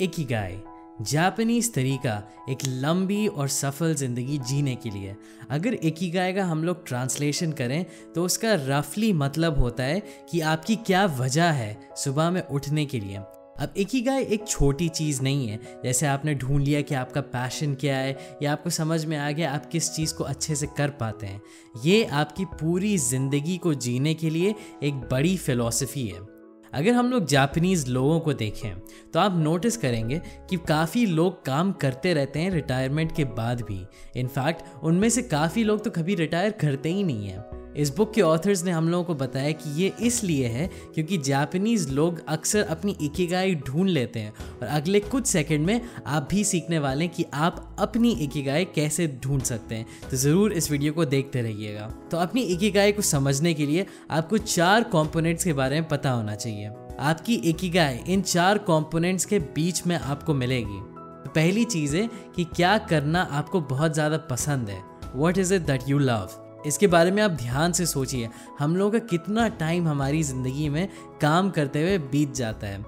Ikigai, Japanese तरीका एक लंबी और सफल ज़िंदगी जीने के लिए। अगर इकिगाई का हम लोग ट्रांसलेशन करें तो उसका रफली मतलब होता है कि आपकी क्या वजह है सुबह में उठने के लिए। अब इकिगाई एक छोटी चीज़ नहीं है। जैसे आपने ढूंढ लिया कि आपका पैशन क्या है, या आपको समझ में आ गया आप किस चीज़ को अच्छे से कर पाते हैं। ये आपकी पूरी ज़िंदगी को जीने के लिए एक बड़ी फ़िलॉसफी है। अगर हम लोग जापानीज़ लोगों को देखें तो आप नोटिस करेंगे कि काफ़ी लोग काम करते रहते हैं रिटायरमेंट के बाद भी। इनफैक्ट उनमें से काफ़ी लोग तो कभी रिटायर करते ही नहीं हैं। इस बुक के ऑथर्स ने हम लोगों को बताया कि ये इसलिए है क्योंकि जापानीज लोग अक्सर अपनी इकिगाई ढूंढ लेते हैं और अगले कुछ सेकंड में आप भी सीखने वाले हैं कि आप अपनी इकिगाई कैसे ढूंढ सकते हैं। तो ज़रूर इस वीडियो को देखते रहिएगा। तो अपनी इकिगाई को समझने के लिए आपको चार कॉम्पोनेंट्स के बारे में पता होना चाहिए। आपकी इकिगाई इन चार कॉम्पोनेंट्स के बीच में आपको मिलेगी। तो पहली चीज़ है कि क्या करना आपको बहुत ज़्यादा पसंद है। What is it that you love इसके बारे में आप ध्यान से सोचिए। हम लोगों का कितना टाइम हमारी ज़िंदगी में काम करते हुए बीत जाता है।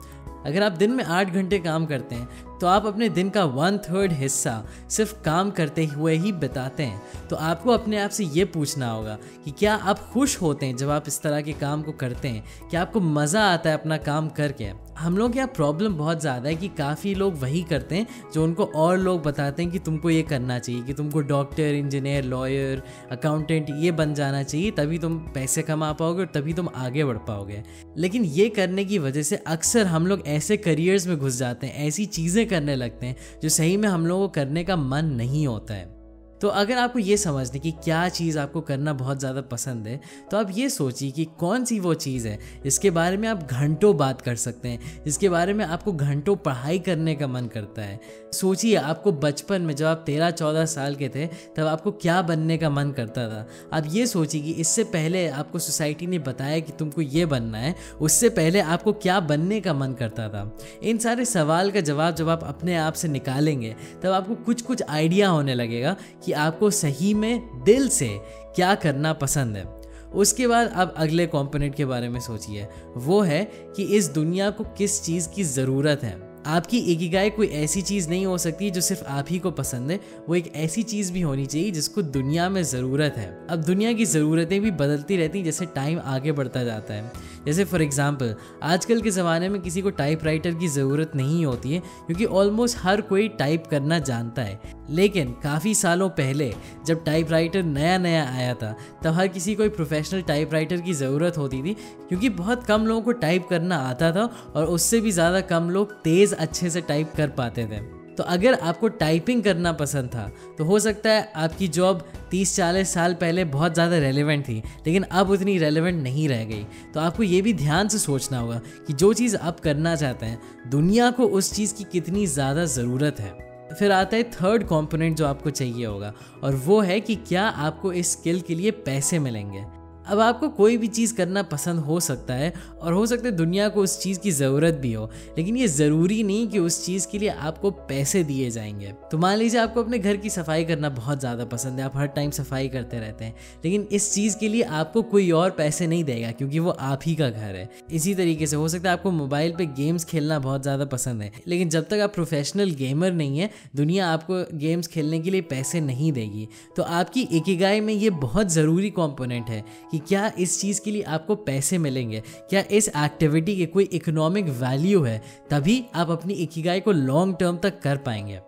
अगर आप दिन में आठ घंटे काम करते हैं तो आप अपने दिन का वन थर्ड हिस्सा सिर्फ़ काम करते हुए ही बिताते हैं। तो आपको अपने आप से ये पूछना होगा कि क्या आप खुश होते हैं जब आप इस तरह के काम को करते हैं? क्या आपको मज़ा आता है अपना काम करके? हम लोग यहाँ प्रॉब्लम बहुत ज़्यादा है कि काफ़ी लोग वही करते हैं जो उनको और लोग बताते हैं कि तुमको ये करना चाहिए, कि तुमको डॉक्टर इंजीनियर लॉयर अकाउंटेंट ये बन जाना चाहिए, तभी तुम पैसे कमा पाओगे और तभी तुम आगे बढ़ पाओगे। लेकिन ये करने की वजह से अक्सर हम लोग ऐसे करियर्स में घुस जाते हैं, ऐसी चीज़ें करने लगते हैं जो सही में हम लोगों को करने का मन नहीं होता है। तो अगर आपको ये समझने कि क्या चीज़ आपको करना बहुत ज़्यादा पसंद है तो आप ये सोचिए कि कौन सी वो चीज़ है। इसके बारे में आप घंटों बात कर सकते हैं। इसके बारे में आपको घंटों पढ़ाई करने का मन करता है। सोचिए, आपको बचपन में जब आप तेरह चौदह साल के थे, तब आपको क्या बनने का मन करता था। आप ये सोचिए कि इससे पहले आपको सोसाइटी ने बताया कि तुमको ये बनना है, उससे पहले आपको क्या बनने का मन करता था। इन सारे सवाल का जवाब जब आप अपने आप से निकालेंगे, तब आपको कुछ कुछ आइडिया होने लगेगा कि आपको सही में दिल से क्या करना पसंद है। उसके बाद आप अगले कंपोनेंट के बारे में सोचिए। वो है कि इस दुनिया को किस चीज़ की ज़रूरत है। आपकी एकिगाई कोई ऐसी चीज़ नहीं हो सकती जो सिर्फ़ आप ही को पसंद है। वो एक ऐसी चीज़ भी होनी चाहिए जिसको दुनिया में ज़रूरत है। अब दुनिया की ज़रूरतें भी बदलती रहती हैं जैसे टाइम आगे बढ़ता जाता है। जैसे फॉर एग्ज़ाम्पल आजकल के ज़माने में किसी को टाइप राइटर की ज़रूरत नहीं होती है, क्योंकि ऑलमोस्ट हर कोई टाइप करना जानता है। लेकिन काफ़ी सालों पहले, जब टाइप राइटर नया नया आया था, तब हर किसी को एक प्रोफेशनल टाइप राइटर की ज़रूरत होती थी, क्योंकि बहुत कम लोगों को टाइप करना आता था और उससे भी ज़्यादा कम लोग तेज़ अच्छे से टाइप कर पाते थे। तो अगर आपको टाइपिंग करना पसंद था तो हो सकता है आपकी जॉब 30-40 साल पहले बहुत ज़्यादा रेलेवेंट थी, लेकिन अब उतनी रेलेवेंट नहीं रह गई। तो आपको ये भी ध्यान से सोचना होगा कि जो चीज़ आप करना चाहते हैं, दुनिया को उस चीज़ की कितनी ज़्यादा ज़रूरत है। फिर आता है थर्ड कंपोनेंट जो आपको चाहिए होगा, और वो है कि क्या आपको इस स्किल के लिए पैसे मिलेंगे। अब आपको कोई भी चीज़ करना पसंद हो सकता है और हो सकता है दुनिया को उस चीज़ की ज़रूरत भी हो, लेकिन ये ज़रूरी नहीं कि उस चीज़ के लिए आपको पैसे दिए जाएँगे। तो मान लीजिए आपको अपने घर की सफ़ाई करना बहुत ज़्यादा पसंद है, आप हर टाइम सफ़ाई करते रहते हैं, लेकिन इस चीज़ के लिए आपको कोई और पैसे नहीं देगा क्योंकि वो आप ही का घर है। इसी तरीके से हो सकता है आपको मोबाइल पर गेम्स खेलना बहुत ज़्यादा पसंद है, लेकिन जब तक आप प्रोफेशनल गेमर नहीं है, दुनिया आपको गेम्स खेलने के लिए पैसे नहीं देगी। तो आपकी एकिगाई में ये बहुत ज़रूरी कॉम्पोनेंट है कि कि क्या इस चीज़ के लिए आपको पैसे मिलेंगे? क्या इस एक्टिविटी के कोई इकोनॉमिक वैल्यू है? तभी आप अपनी इकिगाई को लॉन्ग टर्म तक कर पाएँगे।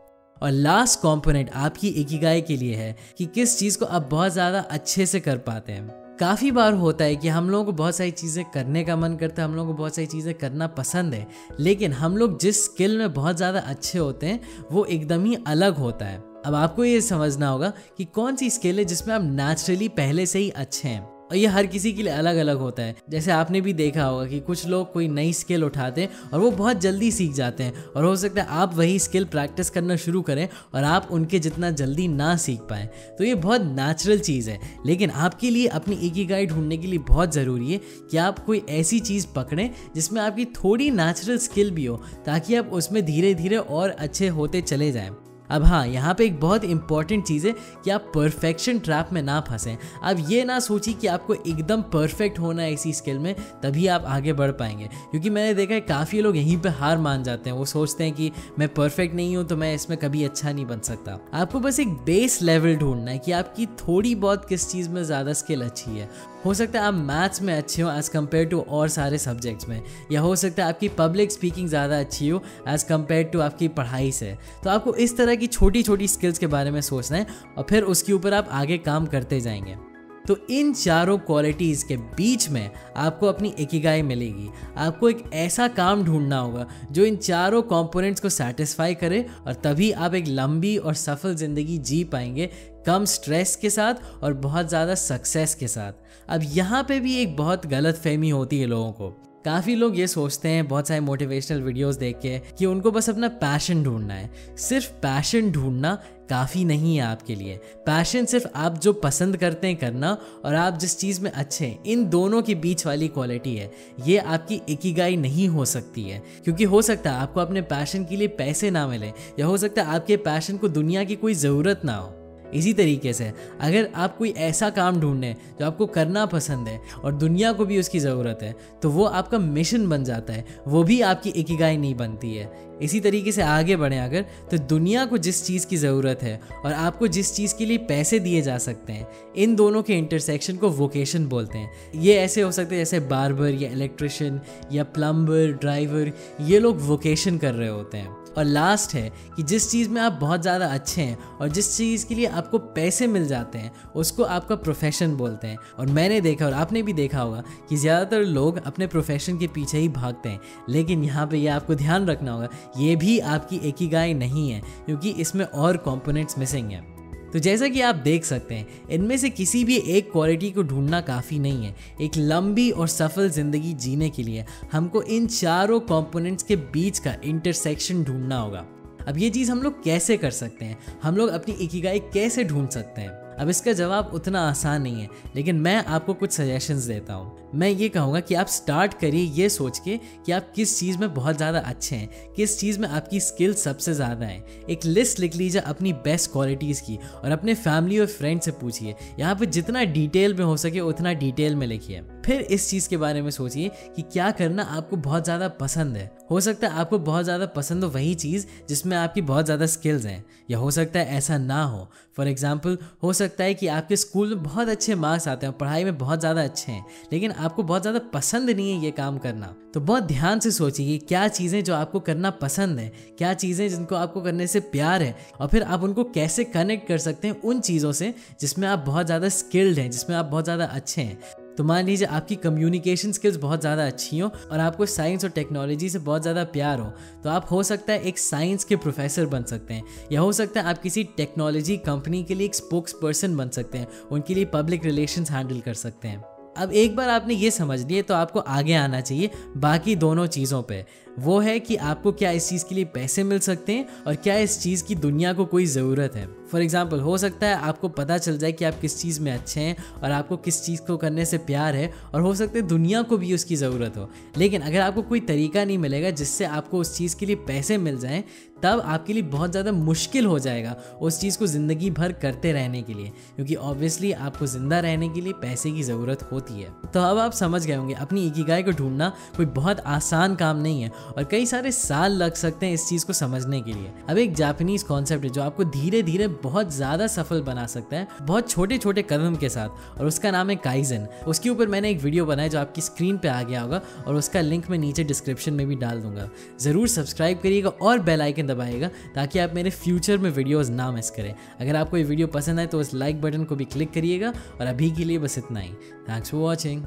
और लास्ट कंपोनेंट आपकी इकिगाई के लिए है कि किस चीज़ को आप बहुत ज़्यादा अच्छे से कर पाते हैं। काफ़ी बार होता है कि हम लोगों को बहुत सारी चीज़ें करने का मन करता है, हम लोगों को बहुत सारी चीज़ें करना पसंद है, लेकिन हम लोग जिस स्किल में बहुत ज़्यादा अच्छे होते हैं, वो एकदम ही अलग होता है। अब आपको ये समझना होगा कि कौन सी स्किल है जिसमें आप नेचुरली पहले से ही अच्छे हैं। और ये हर किसी के लिए अलग अलग होता है। जैसे आपने भी देखा होगा कि कुछ लोग कोई नई स्किल उठाते हैं और वो बहुत जल्दी सीख जाते हैं और हो सकता है आप वही स्किल प्रैक्टिस करना शुरू करें और आप उनके जितना जल्दी ना सीख पाएँ। तो ये बहुत नेचुरल चीज़ है। लेकिन आपके लिए अपनी एक ही ढूँढने के लिए बहुत ज़रूरी है कि आप कोई ऐसी चीज़ पकड़ें जिसमें आपकी थोड़ी नेचुरल स्किल भी हो ताकि आप उसमें धीरे धीरे और अच्छे होते चले जाएँ। अब हाँ यहाँ पे एक बहुत इंपॉर्टेंट चीज़ है कि आप परफेक्शन ट्रैप में ना फंसें। आप ये ना सोचिए कि आपको एकदम परफेक्ट होना है इसी स्किल में, तभी आप आगे बढ़ पाएँगे। क्योंकि मैंने देखा है काफ़ी लोग यहीं पर हार मान जाते हैं। वो सोचते हैं कि मैं परफेक्ट नहीं हूँ तो मैं इसमें कभी अच्छा नहीं बन सकता। आपको बस एक बेस लेवल ढूंढना है कि आपकी थोड़ी बहुत किस चीज़ में ज़्यादा स्किल अच्छी है। हो सकता है आप मैथ्स में अच्छे हो एज़ कंपेयर टू और सारे सब्जेक्ट्स में। या हो सकता है आपकी पब्लिक स्पीकिंग ज़्यादा अच्छी हो एज़ कंपेयर टू आपकी पढ़ाई से। तो आपको इस तरह की छोटी छोटी स्किल्स के बारे में सोचना है और फिर उसके ऊपर आप आगे काम करते जाएँगे। तो इन चारों क्वालिटीज़ के बीच में आपको अपनी एकिगाई मिलेगी। आपको एक ऐसा काम ढूंढना होगा जो इन चारों कंपोनेंट्स को सेटिस्फाई करे और तभी आप एक लंबी और सफल ज़िंदगी जी पाएँगे कम स्ट्रेस के साथ और बहुत ज़्यादा सक्सेस के साथ। अब यहाँ पे भी एक बहुत गलत फहमी होती है लोगों को। काफ़ी लोग ये सोचते हैं, बहुत सारे मोटिवेशनल वीडियोस देख के, कि उनको बस अपना पैशन ढूंढना है। सिर्फ़ पैशन ढूंढना काफ़ी नहीं है आपके लिए। पैशन सिर्फ़ आप जो पसंद करते हैं करना, और आप जिस चीज़ में अच्छे हैं, इन दोनों के बीच वाली क्वालिटी है। ये आपकी इकिगाई नहीं हो सकती है, क्योंकि हो सकता है आपको अपने पैशन के लिए पैसे ना मिले, या हो सकता है आपके पैशन को दुनिया की कोई ज़रूरत ना हो। इसी तरीके से, अगर आप कोई ऐसा काम ढूंढें जो आपको करना पसंद है और दुनिया को भी उसकी ज़रूरत है तो वो आपका मिशन बन जाता है, वो भी आपकी इकिगाई नहीं बनती है। इसी तरीके से आगे बढ़ें अगर तो दुनिया को जिस चीज़ की ज़रूरत है और आपको जिस चीज़ के लिए पैसे दिए जा सकते हैं, इन दोनों के इंटरसेक्शन को वोकेशन बोलते हैं। ये ऐसे हो सकते हैं जैसे बार्बर या इलेक्ट्रिशियन या प्लम्बर ड्राइवर ये लोग वोकेशन कर रहे होते हैं। और लास्ट है कि जिस चीज़ में आप बहुत ज़्यादा अच्छे हैं और जिस चीज़ के लिए आपको पैसे मिल जाते हैं, उसको आपका प्रोफेशन बोलते हैं। और मैंने देखा और आपने भी देखा होगा कि ज़्यादातर लोग अपने प्रोफेशन के पीछे ही भागते हैं। लेकिन यहाँ पे ये यह आपको ध्यान रखना होगा, ये भी आपकी एक ही नहीं है, क्योंकि इसमें और कॉम्पोनेंट्स मिसिंग हैं। तो जैसा कि आप देख सकते हैं, इनमें से किसी भी एक क्वालिटी को ढूंढना काफ़ी नहीं है। एक लंबी और सफल ज़िंदगी जीने के लिए हमको इन चारों कॉम्पोनेंट्स के बीच का इंटरसेक्शन ढूंढना होगा। अब ये चीज़ हम लोग कैसे कर सकते हैं? हम लोग अपनी इकिगाई कैसे ढूंढ सकते हैं? अब इसका जवाब उतना आसान नहीं है, लेकिन मैं आपको कुछ सजेशंस देता हूँ। मैं ये कहूँगा कि आप स्टार्ट करिए ये सोच के कि आप किस चीज़ में बहुत ज़्यादा अच्छे हैं, किस चीज़ में आपकी स्किल सबसे ज़्यादा है। एक लिस्ट लिख लीजिए अपनी बेस्ट क्वालिटीज़ की और अपने फैमिली और फ्रेंड से पूछिए। यहाँ पर जितना डिटेल में हो सके, उतना डिटेल में लिखिए। फिर इस चीज़ के बारे में सोचिए कि क्या करना आपको बहुत ज़्यादा पसंद है। हो सकता है आपको बहुत ज़्यादा पसंद हो वही चीज़ जिसमें आपकी बहुत ज़्यादा स्किल्स हैं, या हो सकता है ऐसा ना हो। फॉर एग्ज़ाम्पल हो सकता है कि आपके स्कूल में बहुत अच्छे मार्क्स आते हैं पढ़ाई में बहुत ज़्यादा अच्छे हैं, लेकिन आपको बहुत ज़्यादा पसंद नहीं है ये काम करना। तो बहुत ध्यान से सोचिए क्या चीज़ें जो आपको करना पसंद है, क्या चीज़ें जिनको आपको करने से प्यार है, और फिर आप उनको कैसे कनेक्ट कर सकते हैं उन चीज़ों से जिसमें आप बहुत ज़्यादा स्किल्ड हैं, जिसमें आप बहुत ज़्यादा अच्छे हैं। तो मान लीजिए आपकी कम्युनिकेशन स्किल्स बहुत ज़्यादा अच्छी हो और आपको साइंस और टेक्नोलॉजी से बहुत ज़्यादा प्यार हो तो आप हो सकता है एक साइंस के प्रोफेसर बन सकते हैं, या हो सकता है आप किसी टेक्नोलॉजी कंपनी के लिए एक स्पोक्स पर्सन बन सकते हैं, उनके लिए पब्लिक रिलेशन हैंडल कर सकते हैं। अब एक बार आपने ये समझ लिए तो आपको आगे आना चाहिए बाकी दोनों चीज़ों पे। वो है कि आपको क्या इस चीज़ के लिए पैसे मिल सकते हैं और क्या इस चीज़ की दुनिया को कोई ज़रूरत है। फॉर एग्ज़ाम्पल हो सकता है आपको पता चल जाए कि आप किस चीज़ में अच्छे हैं और आपको किस चीज़ को करने से प्यार है और हो सकता है दुनिया को भी उसकी ज़रूरत हो। लेकिन अगर आपको कोई तरीका नहीं मिलेगा जिससे आपको उस चीज़ के लिए पैसे मिल जाएँ, तब आपके लिए बहुत ज़्यादा मुश्किल हो जाएगा उस चीज़ को ज़िंदगी भर करते रहने के लिए। क्योंकि ऑब्वियसली आपको ज़िंदा रहने के लिए पैसे की ज़रूरत होती है। तो अब आप समझ गए होंगे, अपनी इकिगाई को ढूंढना कोई बहुत आसान काम नहीं है और कई सारे साल लग सकते हैं इस चीज़ को समझने के लिए। अब एक जापानीज कॉन्सेप्ट है जो आपको धीरे धीरे बहुत ज़्यादा सफल बना सकता है, बहुत छोटे छोटे कदम के साथ, और उसका नाम है काइजन उसके ऊपर मैंने एक वीडियो बनाया जो आपकी स्क्रीन पे आ गया होगा, और उसका लिंक मैं नीचे डिस्क्रिप्शन में भी डाल दूँगा। ज़रूर सब्सक्राइब करिएगा और बेल आइकन दबाएगा ताकि आप मेरे फ्यूचर में वीडियोज़ ना मिस करें। अगर आपको ये वीडियो पसंद आए तो उस लाइक बटन को भी क्लिक करिएगा, और अभी के लिए बस इतना ही। Thanks for watching.